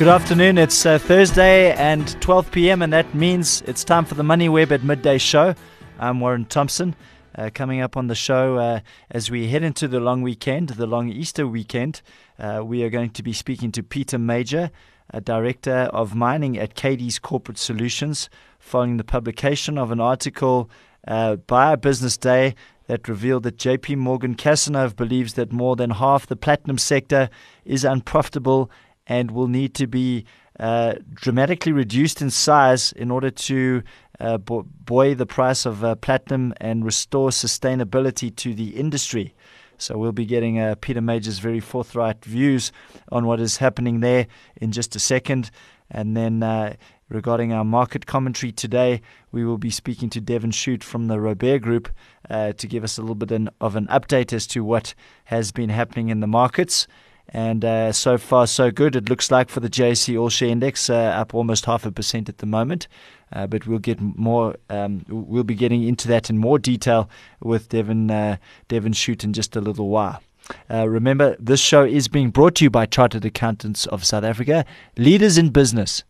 Good afternoon. It's uh, Thursday and 12 p.m., and that means it's time for the MoneyWeb at Midday show. I'm Warren Thompson. Uh, coming up on the show uh, as we head into the long weekend, the long Easter weekend, uh, we are going to be speaking to Peter Major, Director of Mining at Cadiz Corporate Solutions, following the publication of an article uh, by Business Day that revealed that JP Morgan Cazenove believes that more than half the platinum sector is unprofitable and will need to be uh, dramatically reduced in size in order to uh, buoy the price of uh, platinum and restore sustainability to the industry. So we'll be getting uh, Peter Major's very forthright views on what is happening there in just a second. And then uh, regarding our market commentary today, we will be speaking to Devon Shute from the Robert Group uh, to give us a little bit of an update as to what has been happening in the markets. And uh, so far, so good. It looks like for the JSE All Share Index, uh, up almost half a percent at the moment. Uh, but we'll get more. Um, we'll be getting into that in more detail with Devon uh, Devon Shute in just a little while. Uh, remember, this show is being brought to you by Chartered Accountants of South Africa, leaders in business.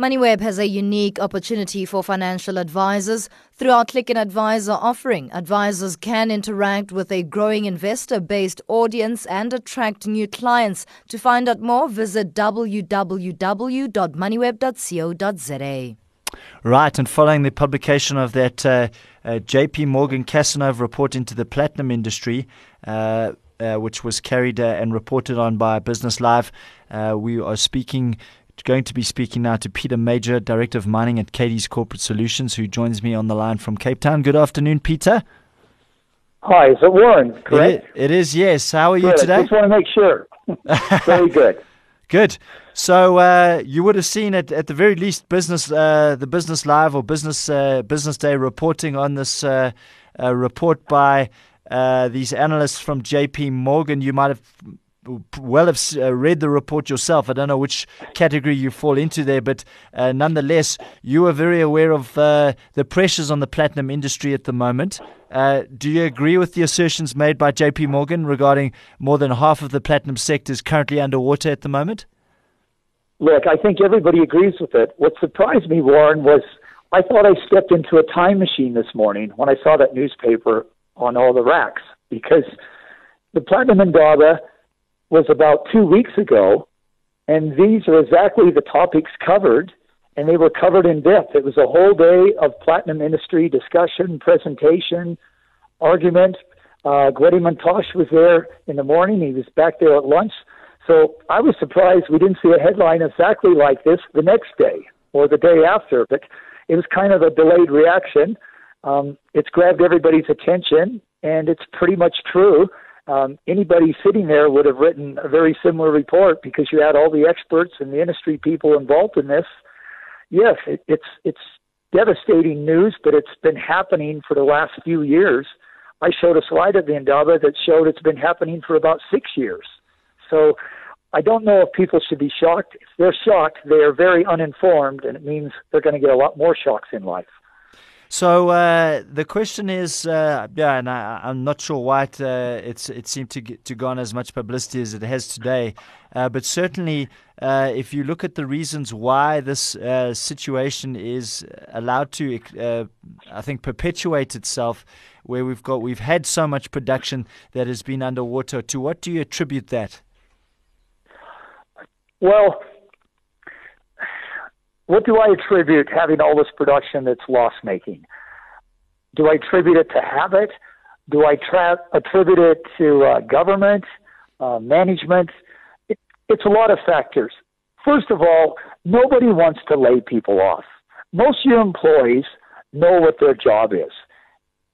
MoneyWeb has a unique opportunity for financial advisors. Through our Click and Advisor offering, advisors can interact with a growing investor based audience and attract new clients. To find out more, visit www.moneyweb.co.za. Right, and following the publication of that uh, uh, JP Morgan Cazenove report into the platinum industry, uh, uh which was carried uh, and reported on by Business Live, uh, we are speaking going to be speaking now to Peter Major, Director of Mining at Cadiz Corporate Solutions, who joins me on the line from Cape Town. Good afternoon, Peter. Hi, is it Warren, correct? it, it is, yes. How are you good. today? I just want to make sure. Very good. Good. So uh, you would have seen at, at the very least business uh, the business live or business uh, business day reporting on this uh, uh, report by uh, these analysts from J.P. Morgan. You might have well have uh, read the report yourself. I don't know which category you fall into there, but uh, nonetheless, you are very aware of uh, the pressures on the platinum industry at the moment. Uh, do you agree with the assertions made by JP Morgan regarding more than half of the platinum sector is currently underwater at the moment? Look, I think everybody agrees with it. What surprised me, Warren, was I thought I stepped into a time machine this morning when I saw that newspaper on all the racks because the platinum Indaba was about two weeks ago, and these are exactly the topics covered, and they were covered in depth. It was a whole day of platinum industry discussion, presentation, argument. Uh, Gwede Mantashe was there in the morning. He was back there at lunch. So I was surprised we didn't see a headline exactly like this the next day or the day after, but it was kind of a delayed reaction. Um, it's grabbed everybody's attention, and it's pretty much true um, anybody sitting there would have written a very similar report because you had all the experts and the industry people involved in this. Yes, it, it's it's devastating news, but it's been happening for the last few years. I showed a slide at the Indaba that showed it's been happening for about six years. So I don't know if people should be shocked. If they're shocked, they are very uninformed, and it means they're going to get a lot more shocks in life. So uh, the question is, uh, yeah, and I, am not sure why it, uh, it seemed to get, to garner as much publicity as it has today, uh, but certainly uh, if you look at the reasons why this uh, situation is allowed to, I think, perpetuate itself, where we've got we've had so much production that has been underwater. To what do you attribute that? Well, what do I attribute having all this production that's loss making? Do I attribute it to habit? Do I tra- attribute it to uh, government, uh, management? It, it's a lot of factors. First of all, nobody wants to lay people off. Most of your employees know what their job is.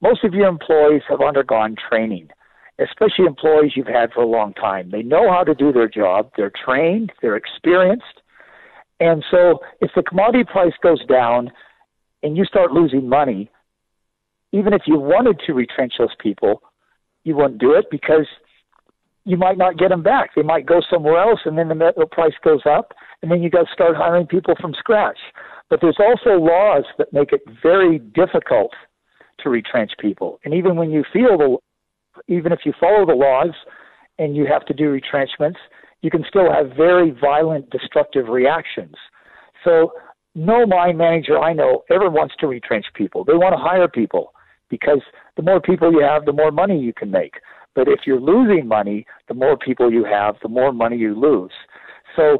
Most of your employees have undergone training, especially employees you've had for a long time. They know how to do their job. They're trained. They're experienced. And so if the commodity price goes down and you start losing money, even if you wanted to retrench those people, you wouldn't do it because you might not get them back. They might go somewhere else and then the metal price goes up and then you got to start hiring people from scratch. But there's also laws that make it very difficult to retrench people. And even when you feel the, even if you follow the laws and you have to do retrenchments, you can still have very violent, destructive reactions. So, no mine manager I know ever wants to retrench people. They want to hire people because the more people you have, the more money you can make. But if you're losing money, the more people you have, the more money you lose. So,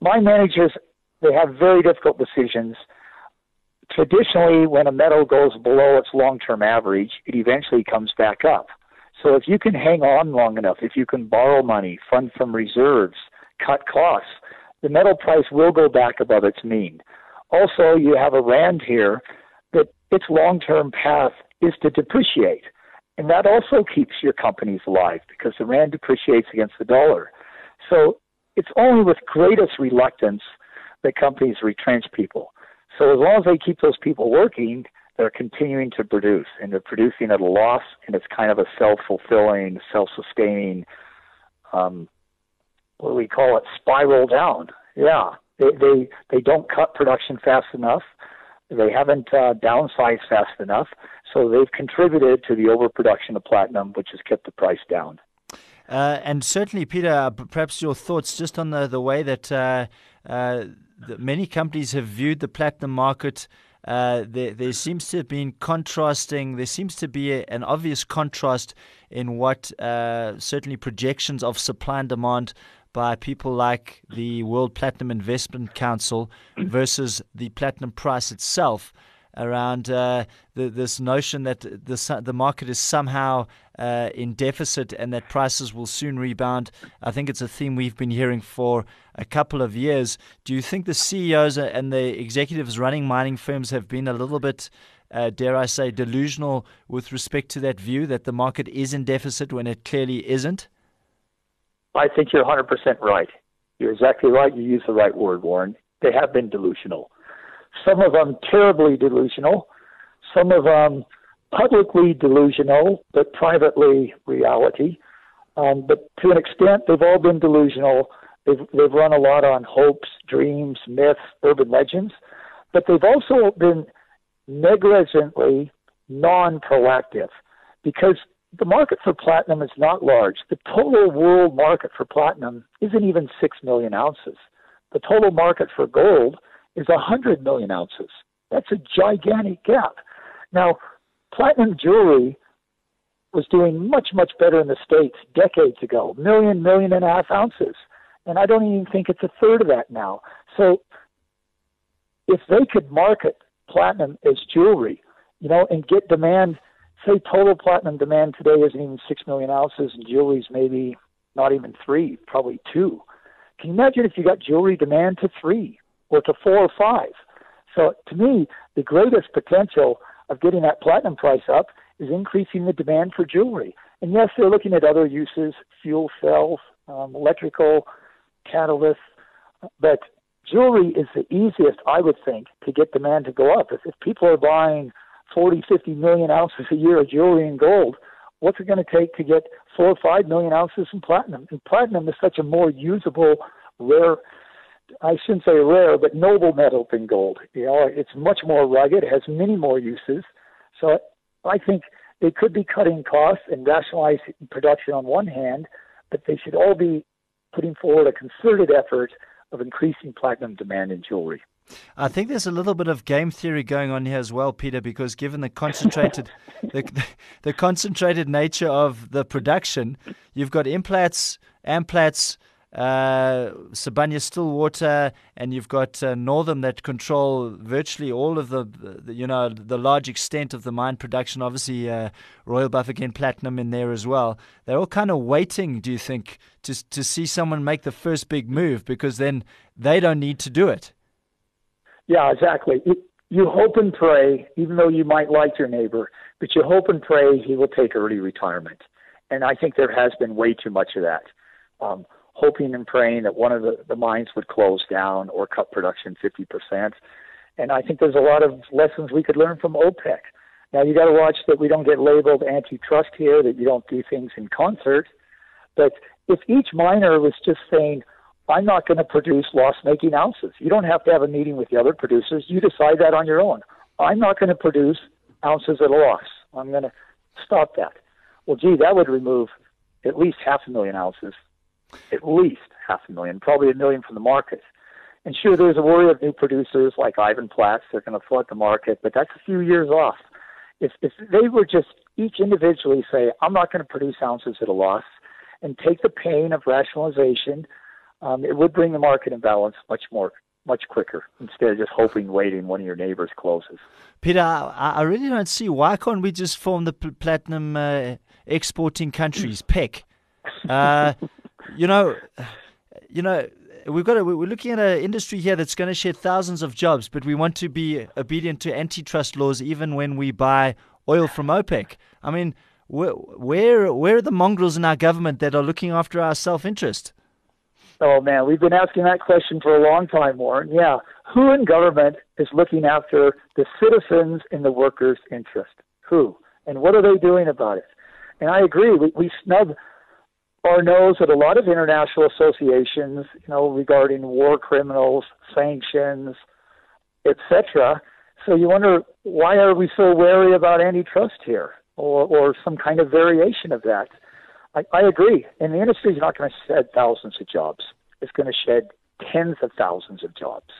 mine managers, they have very difficult decisions. Traditionally, when a metal goes below its long term average, it eventually comes back up. So if you can hang on long enough, if you can borrow money, fund from reserves, cut costs, the metal price will go back above its mean. Also, you have a rand here that its long-term path is to depreciate. And that also keeps your companies alive because the rand depreciates against the dollar. So it's only with greatest reluctance that companies retrench people. So as long as they keep those people working, they're continuing to produce and they're producing at a loss and it's kind of a self-fulfilling self-sustaining um, what do we call it spiral down. Yeah. They they they don't cut production fast enough. They haven't uh, downsized fast enough. So they've contributed to the overproduction of platinum which has kept the price down. Uh, and certainly, Peter, uh, perhaps your thoughts just on the, the way that, uh, uh that many companies have viewed the platinum market uh, there, there seems to have been contrasting, there seems to be a, an obvious contrast in what uh, certainly projections of supply and demand by people like the World Platinum Investment Council versus the platinum price itself around uh, the, this notion that the, the market is somehow uh, in deficit and that prices will soon rebound. I think it's a theme we've been hearing for a couple of years. Do you think the CEOs and the executives running mining firms have been a little bit, uh, dare I say, delusional with respect to that view that the market is in deficit when it clearly isn't? I think you're 100% right. You're exactly right. You use the right word, Warren. They have been delusional. Some of them terribly delusional. Some of them publicly delusional, but privately reality. Um, but to an extent, they've all been delusional. They've, they've run a lot on hopes, dreams, myths, urban legends, but they've also been negligently non proactive because the market for platinum is not large. The total world market for platinum isn't even 6 million ounces. The total market for gold is 100 million ounces. That's a gigantic gap. Now, platinum jewelry was doing much, much better in the States decades ago, million, million and a half ounces. And I don't even think it's a third of that now. So if they could market platinum as jewelry, you know, and get demand, say total platinum demand today isn't even 6 million ounces and jewelry's maybe not even three, probably two. Can you imagine if you got jewelry demand to three or to four or five? So to me, the greatest potential of getting that platinum price up is increasing the demand for jewelry. And yes, they're looking at other uses, fuel cells, um, electrical catalysts, but jewelry is the easiest, I would think, to get demand to go up. If, if people are buying 40, 50 million ounces a year of jewelry and gold, what's it going to take to get four or five million ounces in platinum? And platinum is such a more usable, rare, I shouldn't say rare, but noble metal than gold. You know, it's much more rugged, it has many more uses. So I think they could be cutting costs and rationalizing production on one hand, but they should all be putting forward a concerted effort of increasing platinum demand in jewelry. I think there's a little bit of game theory going on here as well, Peter, because given the concentrated the, the, the, concentrated nature of the production, you've got Implats, Amplats, uh, Sibanye Stillwater, and you've got uh, Northam that control virtually all of the, the, you know, the large extent of the mine production. Obviously, uh, Royal Bafokeng Platinum in there as well. They're all kind of waiting, do you think, to to see someone make the first big move because then they don't need to do it. Yeah, exactly. You, you hope and pray, even though you might like your neighbor, but you hope and pray he will take early retirement. And I think there has been way too much of that. Um, hoping and praying that one of the, the mines would close down or cut production 50%. And I think there's a lot of lessons we could learn from OPEC. Now you got to watch that we don't get labeled antitrust here, that you don't do things in concert. But if each miner was just saying, I'm not going to produce loss making ounces, you don't have to have a meeting with the other producers. You decide that on your own. I'm not going to produce ounces at a loss. I'm going to stop that. Well, gee, that would remove at least half a million ounces at least half a million, probably a million from the market. And sure, there's a worry of new producers like Ivanplats. They're going to flood the market, but that's a few years off. If, if they were just each individually say, I'm not going to produce ounces at a loss, and take the pain of rationalization, um, it would bring the market in balance much more much quicker instead of just hoping, waiting one of your neighbors closes. Peter, I, I really don't see why can't we just form the platinum uh, exporting countries, PEC? Uh, you know, you know, we've got a, we're looking at an industry here that's going to shed thousands of jobs, but we want to be obedient to antitrust laws even when we buy oil from OPEC. I mean, where where, where are the mongrels in our government that are looking after our self interest? Oh man, we've been asking that question for a long time, Warren. Yeah, who in government is looking after the citizens and the workers' interest? Who? And what are they doing about it? And I agree, we, we snub our knows that a lot of international associations, you know, regarding war criminals, sanctions, etc. So you wonder why are we so wary about antitrust here, or or some kind of variation of that? I, I agree. And the industry is not going to shed thousands of jobs. It's going to shed tens of thousands of jobs.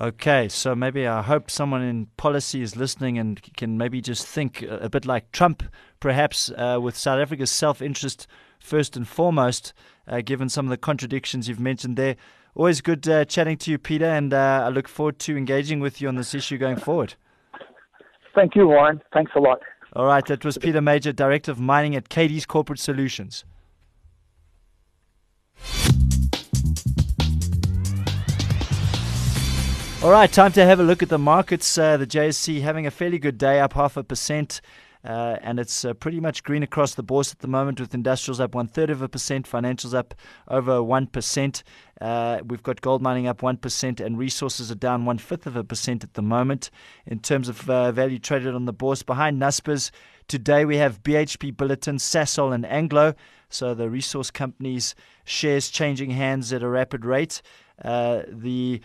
Okay, so maybe I hope someone in policy is listening and can maybe just think a bit like Trump, perhaps uh, with South Africa's self interest first and foremost, uh, given some of the contradictions you've mentioned there. Always good uh, chatting to you, Peter, and uh, I look forward to engaging with you on this issue going forward. Thank you, Warren. Thanks a lot. All right, that was Peter Major, Director of Mining at Cadiz Corporate Solutions. All right, time to have a look at the markets. Uh, the JSE having a fairly good day, up half a percent. Uh, and it's uh, pretty much green across the board at the moment, with industrials up one third of a percent, financials up over one percent. Uh, we've got gold mining up one percent, and resources are down one fifth of a percent at the moment. In terms of uh, value traded on the bourse, behind Naspers today we have BHP Billiton, Sasol, and Anglo. So the resource companies' shares changing hands at a rapid rate. Uh, the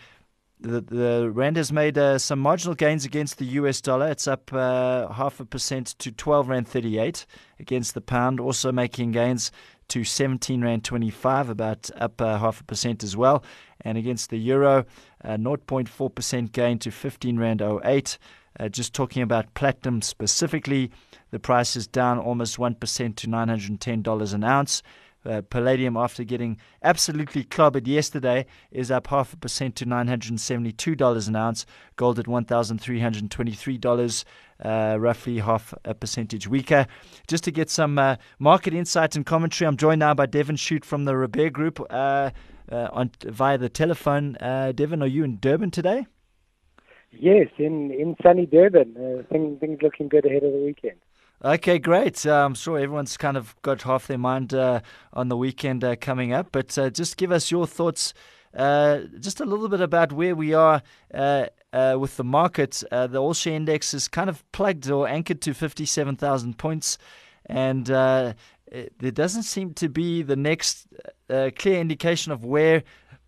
the, the rand has made uh, some marginal gains against the US dollar. It's up uh, half a percent to 12 rand 38 against the pound, also making gains to 17 rand 25, about up uh, half a percent as well. And against the euro, 0.4% gain to 15 rand 08. Uh, just talking about platinum specifically, the price is down almost 1% to $910 an ounce. Uh, palladium, after getting absolutely clobbered yesterday, is up half a percent to $972 an ounce. Gold at $1,323, uh, roughly half a percentage weaker. Just to get some uh, market insight and commentary, I'm joined now by Devon Shute from the Robert Group uh, uh, on via the telephone. Uh, Devon, are you in Durban today? Yes, in, in sunny Durban. things, things looking good ahead of the weekend. Okay, great. Uh, I'm sure everyone's kind of got half their mind uh, on the weekend uh, coming up, but uh, just give us your thoughts, uh, just a little bit about where we are uh, with the market. the All Share Index is kind of plugged or anchored to 57,000 points, and there doesn't seem to be the next clear indication of where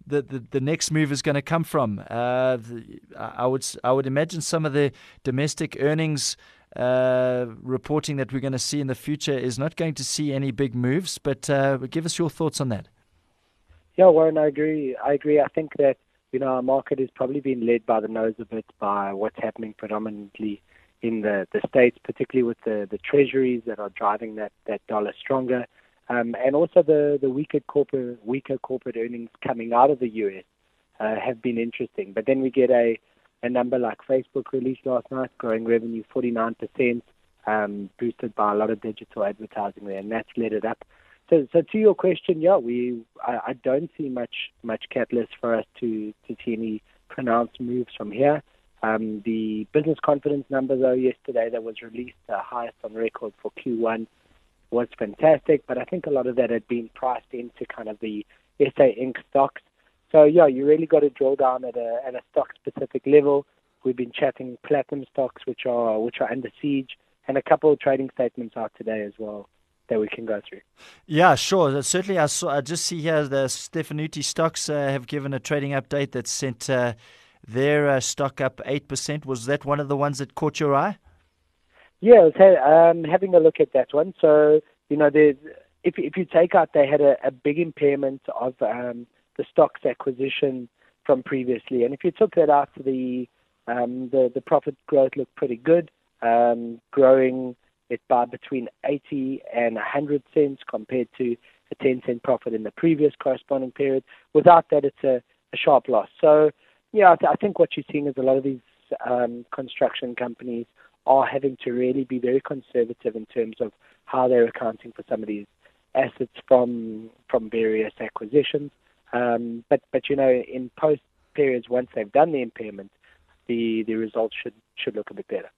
the, the, the next move is going to come from. Uh, the, I would I would imagine some of the domestic earnings uh, reporting that we're going to see in the future is not going to see any big moves. But uh, give us your thoughts on that. Yeah, Warren, I agree. I agree. I think that you know our market is probably being led by the nose a bit by what's happening predominantly in the, the states, particularly with the, the treasuries that are driving that, that dollar stronger, um, and also the, the weaker corporate weaker corporate earnings coming out of the US uh, have been interesting. But then we get a a number like Facebook released last night, growing revenue 49%, um, boosted by a lot of digital advertising there, and that's led it up. So, so to your question, yeah, we I, I don't see much much catalyst for us to to see any pronounced moves from here. Um, the business confidence number, though, yesterday that was released, the highest on record for Q1, was fantastic. But I think a lot of that had been priced into kind of the SA Inc. stocks. So yeah, you really got to drill down at a at a stock specific level. We've been chatting platinum stocks, which are which are under siege, and a couple of trading statements out today as well that we can go through. Yeah, sure. Certainly, I saw. I just see here the Stefanutti Stocks uh, have given a trading update that sent uh, their uh, stock up eight percent. Was that one of the ones that caught your eye? Yeah, I was ha- um, having a look at that one. So you know, there's if if you take out, they had a, a big impairment of um, the stocks acquisition from previously, and if you took that out, the um, the the profit growth looked pretty good, um, growing it by between 80 and 100 cents compared to a 10 cent profit in the previous corresponding period. Without that, it's a, a sharp loss. So, yeah, I, th- I think what you're seeing is a lot of these um, construction companies are having to really be very conservative in terms of how they're accounting for some of these assets from from various acquisitions. Um, but but you know, in post periods, once they've done the impairment, the the results should should look a bit better.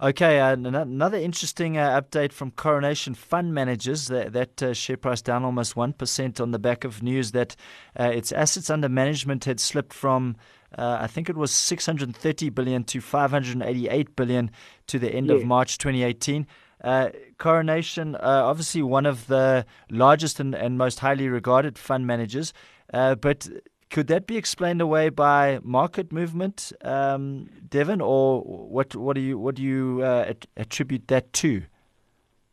Okay, uh, another interesting uh, update from Coronation Fund Managers. That, that uh, share price down almost 1% on the back of news that uh, its assets under management had slipped from, uh, I think it was 630 billion to 588 billion to the end of March 2018. Uh, Coronation, obviously one of the largest and, and most highly regarded fund managers, but could that be explained away by market movement, um, Devon, or what? What do you what do you uh, attribute that to?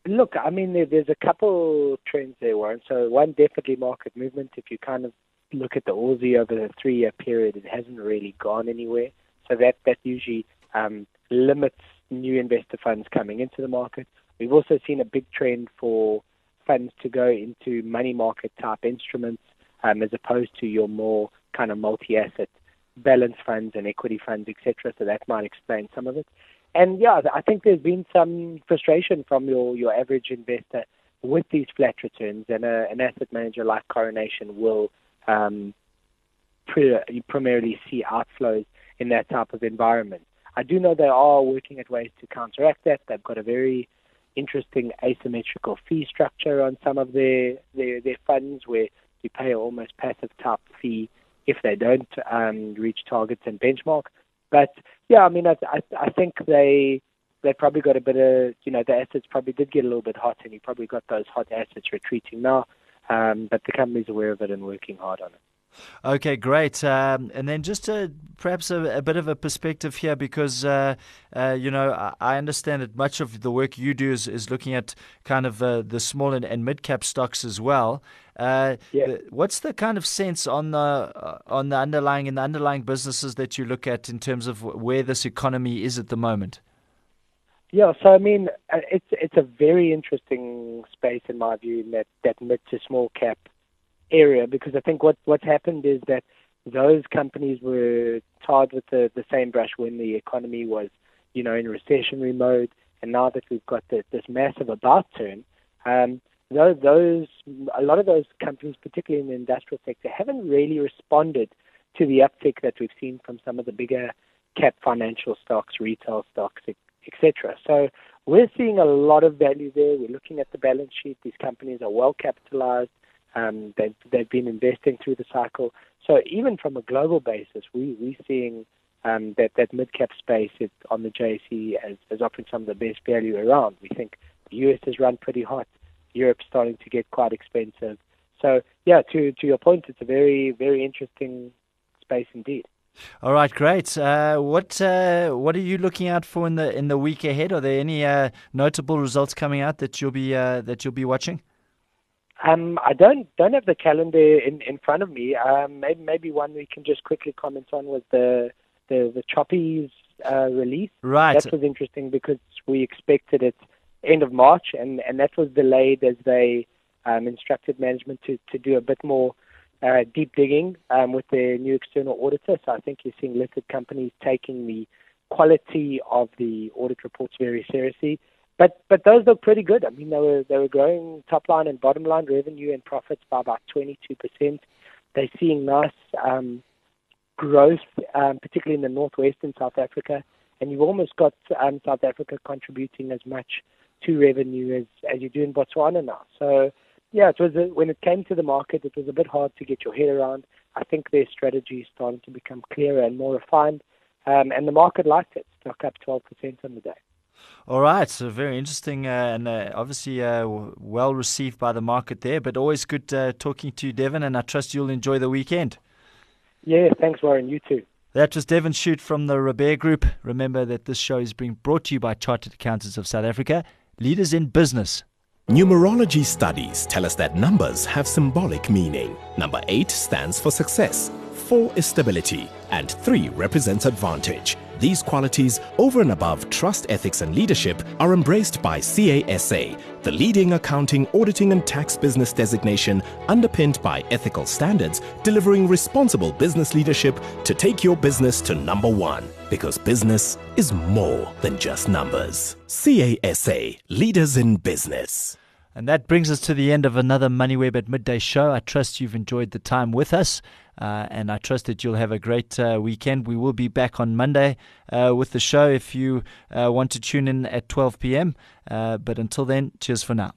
Look, I mean, there's a couple trends there, Warren. So one, definitely market movement. If you kind of look at the ALSI over the three-year period, it hasn't really gone anywhere. So that that usually um, limits new investor funds coming into the market. We've also seen a big trend for funds to go into money market type instruments um, as opposed to your more kind of multi-asset balance funds and equity funds, etc. So that might explain some of it. And yeah, I think there's been some frustration from your, your average investor with these flat returns, and a, an asset manager like Coronation will um, pre- primarily see outflows in that type of environment. I do know they are working at ways to counteract that. They've got a very interesting asymmetrical fee structure on some of their, their, their funds where you pay almost passive type fee if they don't um, reach targets and benchmark. But yeah, I mean, I, I, I think they they probably got a bit of you know the assets probably did get a little bit hot, and you probably got those hot assets retreating now. Um, but the company's aware of it and working hard on it. Okay, great. Um, and then just a, perhaps a, a, bit of a perspective here because, uh, uh, you know, I, I, understand that much of the work you do is, is looking at kind of uh, the small and, and mid cap stocks as well. Uh, yeah. What's the kind of sense on the uh, on the underlying in the underlying businesses that you look at in terms of where this economy is at the moment? Yeah, so I mean, uh, it's it's a very interesting space in my view in that, that mid to small cap area because I think what what's happened is that those companies were tarred with the, the same brush when the economy was, you know, in recessionary mode, and now that we've got the, this massive about turn, um, those, those a lot of those companies, particularly in the industrial sector, haven't really responded to the uptick that we've seen from some of the bigger cap financial stocks, retail stocks, etc. So we're seeing a lot of value there. We're looking at the balance sheet. These companies are well capitalized. Um, they've, they've been investing through the cycle. So even from a global basis, we, we're seeing um, that, that mid-cap space is, on the JSE as, as offering some of the best value around. We think the US has run pretty hot. Europe's starting to get quite expensive. So yeah, to, to your point, it's a very, very interesting space indeed. All right, great. Uh, what uh, what are you looking out for in the in the week ahead? Are there any uh, notable results coming out that you'll be uh, that you'll be watching? Um, I don't don't have the calendar in, in front of me. Um, maybe maybe one we can just quickly comment on was the the the Choppies uh, release. Right. That was interesting because we expected it end of March, and and that was delayed as they um, instructed management to to do a bit more uh, deep digging um, with their new external auditor. So I think you're seeing listed companies taking the quality of the audit reports very seriously. But but those look pretty good. I mean, they were they were growing top line and bottom line revenue and profits by about 22 percent. They're seeing nice um, growth, um, particularly in the northwest in South Africa, and you've almost got um, South Africa contributing as much to revenue as as you do in Botswana now. So yeah, it was a, when it came to the market, it was a bit hard to get your head around. I think their strategy is starting to become clearer and more refined, um, and the market liked it. Stock up 12% on the day. All right, so very interesting uh, and uh, obviously uh, well received by the market there, but always good uh, talking to you, Devon, and I trust you'll enjoy the weekend. Yeah, thanks, Warren. You too. That was Devon Shute from the Robert Group. Remember that this show is being brought to you by Chartered Accountants of South Africa, leaders in business. Numerology studies tell us that numbers have symbolic meaning. Number 8 stands for success, 4 is stability, and 3 represents advantage. These qualities, over and above trust ethics and leadership, are embraced by CASA, the leading accounting, auditing, and tax business designation underpinned by ethical standards, delivering responsible business leadership to take your business to number one. Because business is more than just numbers. CASA, leaders in business. And that brings us to the end of another MoneyWeb at Midday show. I trust you've enjoyed the time with us. Uh, and I trust that you'll have a great uh, weekend. We will be back on Monday uh, with the show if you uh, want to tune in at 12 p.m. Uh, but until then, cheers for now.